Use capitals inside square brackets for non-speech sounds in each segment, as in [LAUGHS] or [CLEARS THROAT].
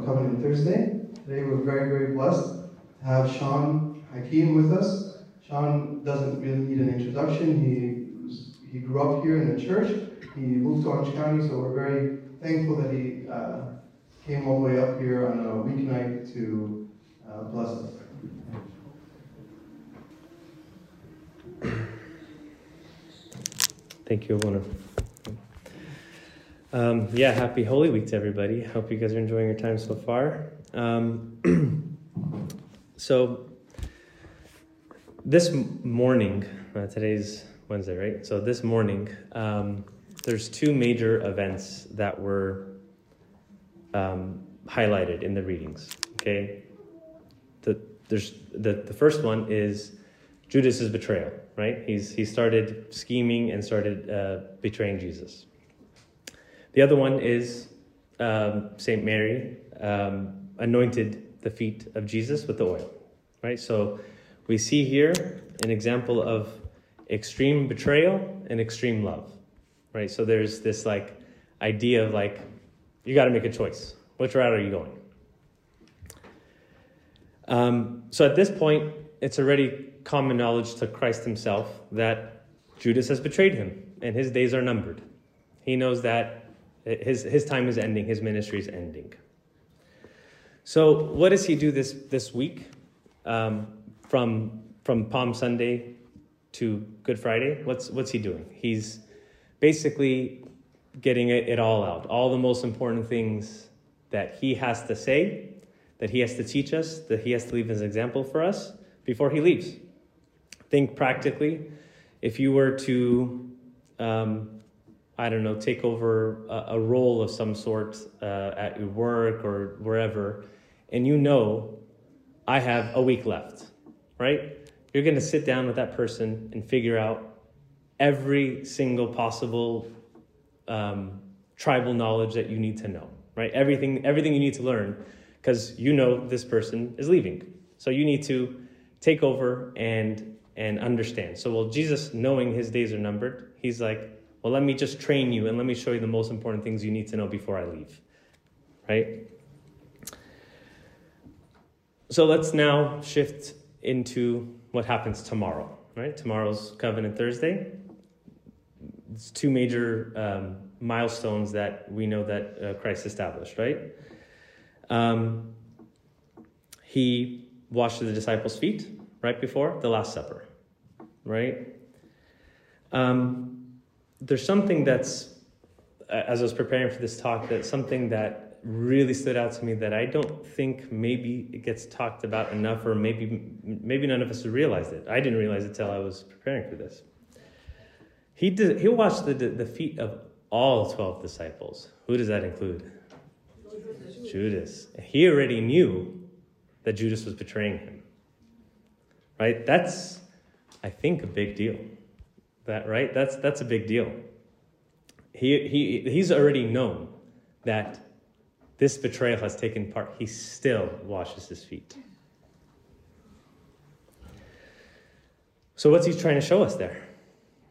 uh, Covenant Thursday. Today we're very, very blessed to have Sean Hakim with us. Sean doesn't really need an introduction. He, was, he grew up here in the church. He moved to Orange County, so we're very thankful that he uh, came all the way up here on a weeknight to uh, bless us. Thank you, Alona. Um, yeah, happy Holy Week to everybody. Hope you guys are enjoying your time so far. Um, [CLEARS THROAT] so, this morning, uh, today's Wednesday, right? So, this morning, um, there's two major events that were um, highlighted in the readings. Okay, the, there's the, the first one is Judas's betrayal. Right? He's he started scheming and started uh, betraying Jesus. The other one is um, Saint Mary um, anointed the feet of Jesus with the oil. Right? So we see here an example of extreme betrayal and extreme love. Right? So there's this like idea of like you got to make a choice. Which route are you going? Um, so at this point, it's already common knowledge to Christ himself that Judas has betrayed him and his days are numbered. He knows that his, his time is ending, his ministry is ending. So, what does he do this, this week um, from, from Palm Sunday to Good Friday? What's, what's he doing? He's basically getting it, it all out, all the most important things that he has to say, that he has to teach us, that he has to leave as an example for us before he leaves. Think practically. If you were to, um, I don't know, take over a, a role of some sort uh, at your work or wherever, and you know, I have a week left, right? You're going to sit down with that person and figure out every single possible um, tribal knowledge that you need to know right? Everything, everything you need to learn because you know this person is leaving. So you need to take over and and understand. So well, Jesus, knowing his days are numbered, he's like, well, let me just train you and let me show you the most important things you need to know before I leave. Right? So let's now shift into what happens tomorrow. Right? Tomorrow's Covenant Thursday. It's two major um, milestones that we know that uh, Christ established, right? Um, he washed the disciples' feet right before the Last Supper, right? Um, there's something that's, uh, as I was preparing for this talk, that something that really stood out to me that I don't think maybe it gets talked about enough, or maybe maybe none of us realized it. I didn't realize it till I was preparing for this. He did. He washed the the feet of all 12 disciples. Who does that include? Judas. Judas. He already knew that Judas was betraying him. Right? That's, I think, a big deal. That right? That's that's a big deal. He he he's already known that this betrayal has taken part. He still washes his feet. So what's he trying to show us there?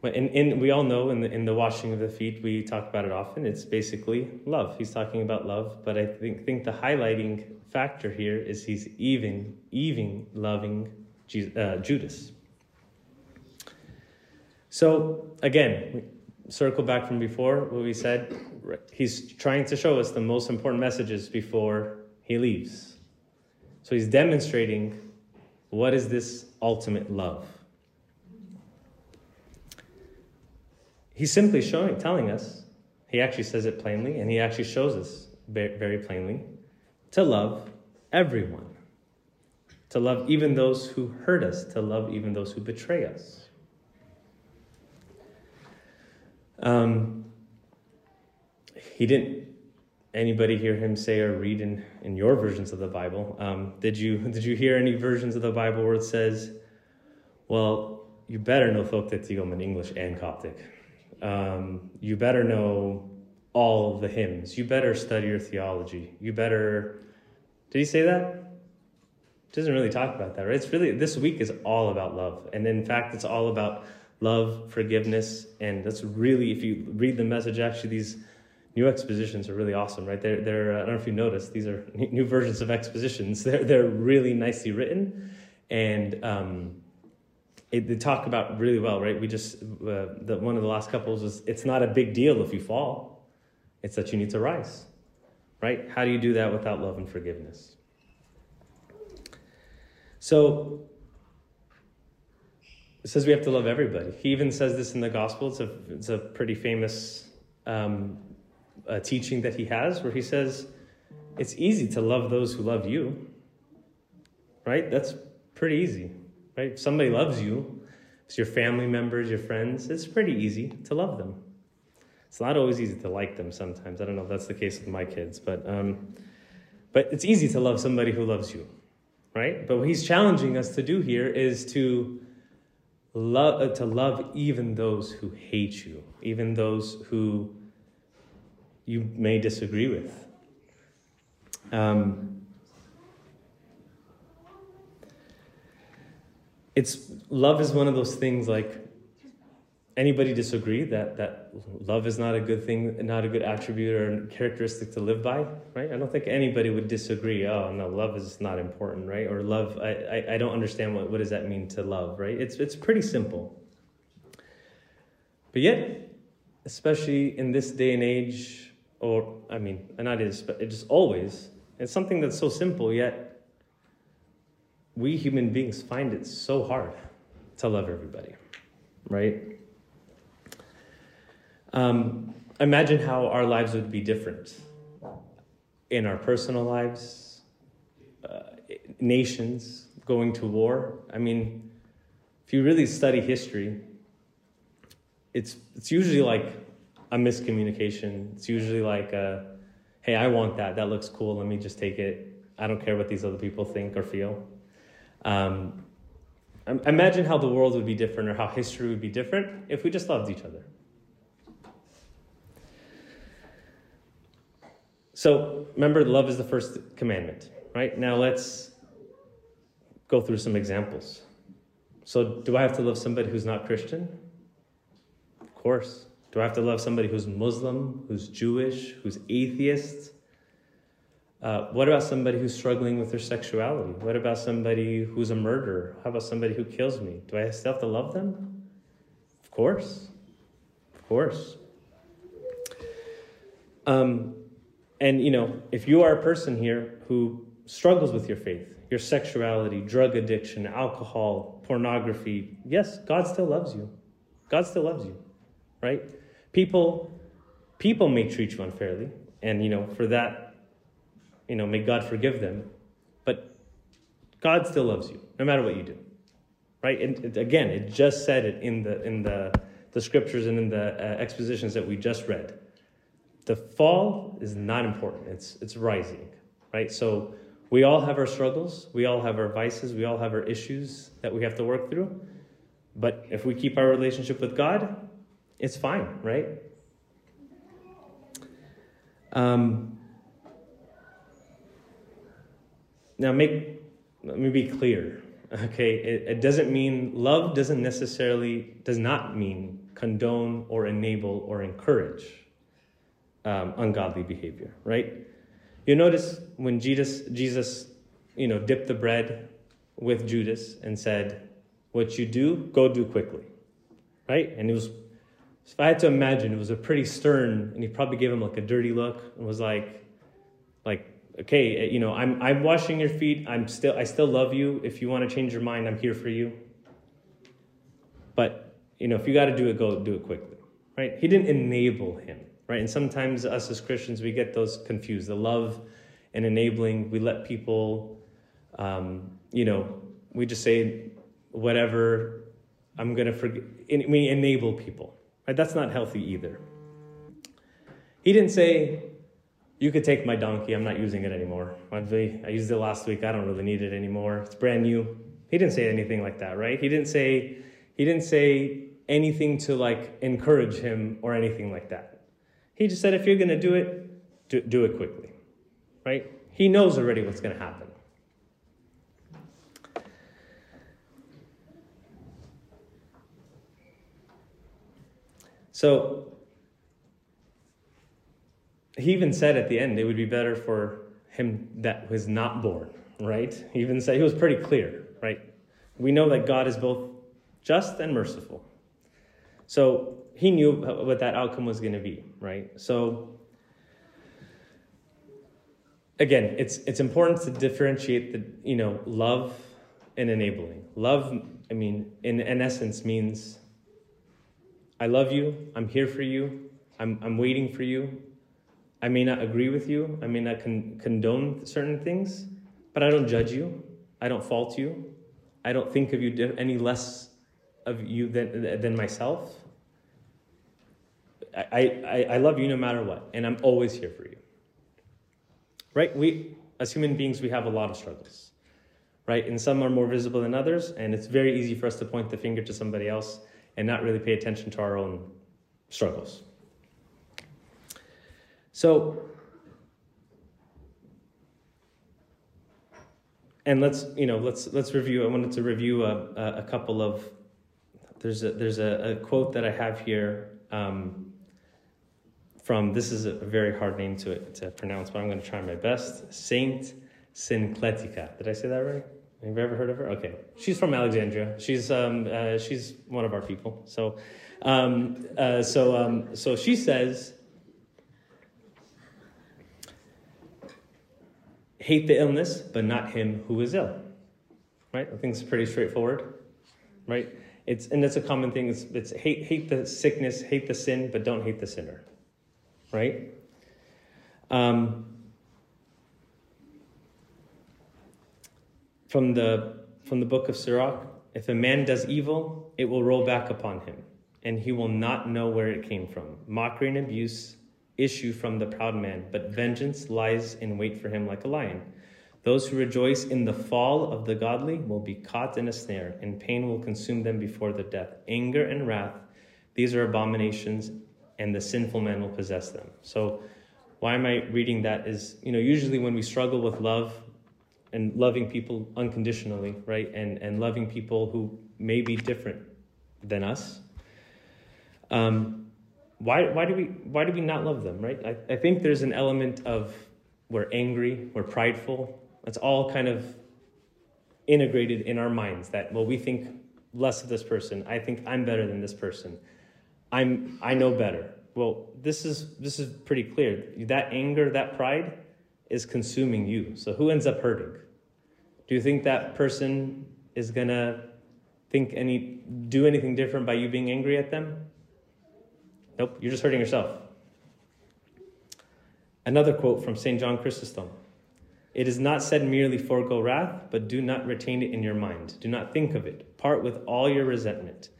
And, and we all know in the, in the washing of the feet, we talk about it often. It's basically love. He's talking about love, but I think, think the highlighting factor here is he's even, even loving Jesus, uh, Judas. So again, circle back from before what we said. He's trying to show us the most important messages before he leaves. So he's demonstrating what is this ultimate love. He's simply showing, telling us, he actually says it plainly, and he actually shows us very plainly to love everyone, to love even those who hurt us, to love even those who betray us. Um, he didn't anybody hear him say or read in, in your versions of the Bible? Um, did you [LAUGHS] did you hear any versions of the Bible where it says, "Well, you better know Folk in English and Coptic"? Um, you better know all the hymns. You better study your theology. You better. Did he say that? It doesn't really talk about that, right? It's really, this week is all about love. And in fact, it's all about love, forgiveness. And that's really, if you read the message, actually, these new expositions are really awesome, right? They're, they're I don't know if you noticed, these are [LAUGHS] new versions of expositions. [LAUGHS] They're, they're really nicely written and um, it, they talk about really well, right? We just, uh, the, one of the last couples was, it's not a big deal if you fall, it's that you need to rise, right? How do you do that without love and forgiveness? So, it says we have to love everybody. He even says this in the gospel. It's a, it's a pretty famous um, teaching that he has where he says, It's easy to love those who love you. Right? That's pretty easy. Right? If somebody loves you, it's your family members, your friends, it's pretty easy to love them. It's not always easy to like them sometimes. I don't know if that's the case with my kids, but, um, but it's easy to love somebody who loves you. Right? But what he's challenging us to do here is to love, uh, to love even those who hate you, even those who you may disagree with. Um, it's love is one of those things like anybody disagree that that love is not a good thing not a good attribute or characteristic to live by right? I don't think anybody would disagree oh no love is not important right? Or love i i, I don't understand what, what does that mean to love right? It's it's pretty simple. But yet especially in this day and age or i mean not is but it's always it's something that's so simple yet we human beings find it so hard to love everybody right um, imagine how our lives would be different in our personal lives, uh, nations going to war. I mean, if you really study history, it's it's usually like a miscommunication. It's usually like, a, "Hey, I want that. That looks cool. Let me just take it. I don't care what these other people think or feel." Um, imagine how the world would be different or how history would be different if we just loved each other. So remember, love is the first commandment, right? Now let's go through some examples. So, do I have to love somebody who's not Christian? Of course. Do I have to love somebody who's Muslim, who's Jewish, who's atheist? Uh, what about somebody who's struggling with their sexuality? What about somebody who's a murderer? How about somebody who kills me? Do I still have to love them? Of course. Of course. Um, and, you know, if you are a person here who struggles with your faith, your sexuality, drug addiction, alcohol, pornography, yes, God still loves you. God still loves you, right? People, people may treat you unfairly, and, you know, for that, you know, may God forgive them. But God still loves you, no matter what you do, right? And it, again, it just said it in the in the the scriptures and in the uh, expositions that we just read the fall is not important. It's it's rising, right? So we all have our struggles, we all have our vices, we all have our issues that we have to work through. But if we keep our relationship with God, it's fine, right? Um, now, make let me be clear. Okay, it, it doesn't mean love doesn't necessarily does not mean condone or enable or encourage um, ungodly behavior, right? You notice when Jesus, Jesus, you know, dipped the bread with Judas and said, "What you do, go do quickly," right? And it was, if I had to imagine, it was a pretty stern, and he probably gave him like a dirty look and was like, like, okay, you know, I'm I'm washing your feet. I'm still I still love you. If you want to change your mind, I'm here for you. But you know, if you got to do it, go do it quickly, right? He didn't enable him right? And sometimes us as Christians, we get those confused. The love and enabling, we let people, um, you know, we just say whatever. I'm gonna forget. We enable people, right? That's not healthy either. He didn't say, "You could take my donkey. I'm not using it anymore. I used it last week. I don't really need it anymore. It's brand new." He didn't say anything like that, right? He didn't say. He didn't say anything to like encourage him or anything like that. He just said, if you're going to do it, do, do it quickly, right? He knows already what's going to happen. So, he even said at the end it would be better for him that was not born, right? He even said he was pretty clear, right? We know that God is both just and merciful. So he knew what that outcome was going to be, right? So again, it's it's important to differentiate the you know love and enabling. Love, I mean, in, in essence, means I love you. I'm here for you. I'm I'm waiting for you. I may not agree with you. I may not con- condone certain things, but I don't judge you. I don't fault you. I don't think of you any less of you than than myself. I, I, I love you no matter what, and I'm always here for you right? We, as human beings, we have a lot of struggles, right? And some are more visible than others, and it's very easy for us to point the finger to somebody else and not really pay attention to our own struggles. So, and let's you know let's let's review. I wanted to review a, a, couple of. There's a there's a, a quote that I have here. Um, from this is a very hard name to to pronounce, but I'm going to try my best. Saint Syncletica. Did I say that right? Have you ever heard of her? Okay, she's from Alexandria. She's um, uh, she's one of our people. So, um, uh, so um, so she says, hate the illness, but not him who is ill. Right? I think it's pretty straightforward. Right? It's and that's a common thing. It's, it's hate hate the sickness, hate the sin, but don't hate the sinner right? Um, from the from the book of Sirach, if a man does evil, it will roll back upon him, and he will not know where it came from. Mockery and abuse issue from the proud man, but vengeance lies in wait for him like a lion. Those who rejoice in the fall of the godly will be caught in a snare, and pain will consume them before the death. Anger and wrath, these are abominations, and the sinful man will possess them. So, why am I reading that? Is, you know, usually when we struggle with love and loving people unconditionally, right, and, and loving people who may be different than us, um, why, why, do we, why do we not love them, right? I, I think there's an element of we're angry, we're prideful. It's all kind of integrated in our minds that, well, we think less of this person. I think I'm better than this person. I'm I know better. Well, this is this is pretty clear. That anger, that pride is consuming you. So who ends up hurting? Do you think that person is going to think any do anything different by you being angry at them? Nope, you're just hurting yourself. Another quote from St. John Chrysostom. It is not said merely forego wrath, but do not retain it in your mind. Do not think of it. Part with all your resentment.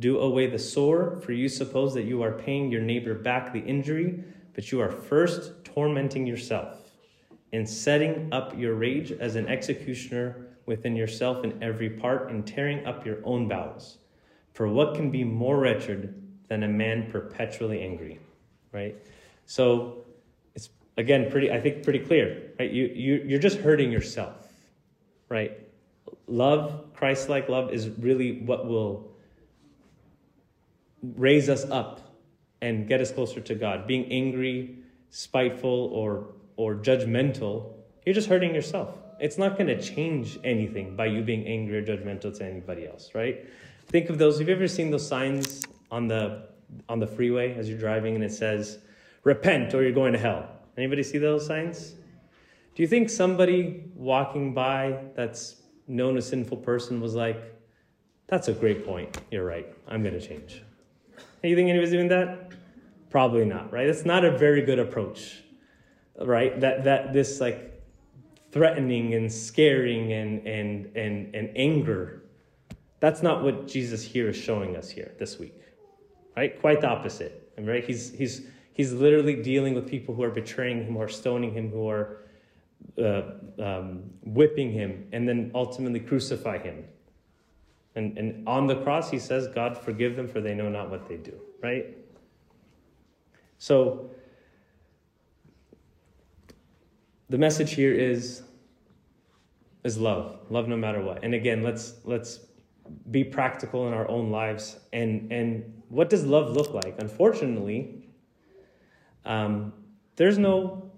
Do away the sore, for you suppose that you are paying your neighbor back the injury, but you are first tormenting yourself and setting up your rage as an executioner within yourself in every part and tearing up your own bowels. For what can be more wretched than a man perpetually angry? Right? So again pretty I think pretty clear, right? You you you're just hurting yourself. Right? Love, Christ-like love is really what will raise us up and get us closer to God. Being angry, spiteful, or, or judgmental, you're just hurting yourself. It's not going to change anything by you being angry or judgmental to anybody else, right? Think of those. Have you ever seen those signs on the on the freeway as you're driving and it says, "Repent or you're going to hell"? Anybody see those signs? Do you think somebody walking by that's known a sinful person was like, "That's a great point. You're right. I'm going to change." You think anybody's doing that? Probably not, right? That's not a very good approach, right? That that this like threatening and scaring and and and and anger. That's not what Jesus here is showing us here this week, right? Quite the opposite, right? He's he's he's literally dealing with people who are betraying him, who are stoning him, who are uh, um, whipping him, and then ultimately crucify him. And, and on the cross, he says, God, forgive them, for they know not what they do, right? So, the message here is is love. Love no matter what. And again let's let's be practical in our own lives. And and what does love look like? Unfortunately um, there's no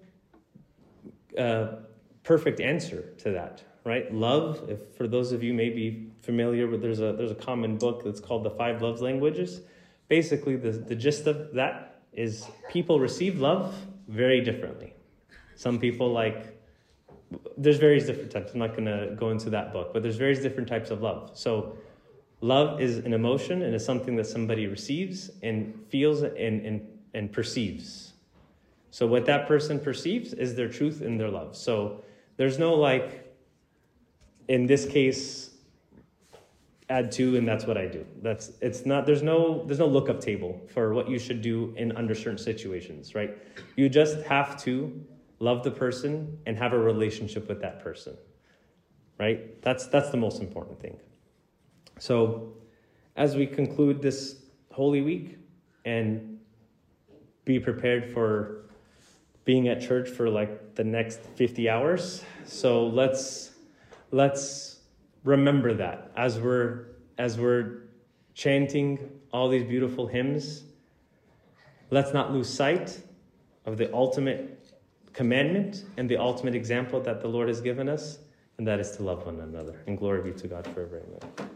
uh, perfect answer to that, right? Love, if for those of you may be familiar with, there's a there's a common book that's called the Five Loves Languages. Basically, the the gist of that is people receive love very differently. Some people like there's various different types. I'm not going to go into that book, but there's various different types of love. So love is an emotion and is something that somebody receives and feels and, and, and perceives. So what that person perceives is their truth in their love. So there's no like, in this case, add two and that's what I do. That's it's not there's no there's no lookup table for what you should do in under certain situations, right? You just have to love the person and have a relationship with that person. Right? That's that's the most important thing. So, as we conclude this holy week and be prepared for being at church for like the next 50 hours. So, let's let's remember that as we're as we're chanting all these beautiful hymns. Let's not lose sight of the ultimate commandment and the ultimate example that the Lord has given us, and that is to love one another. And glory be to God forever. Amen.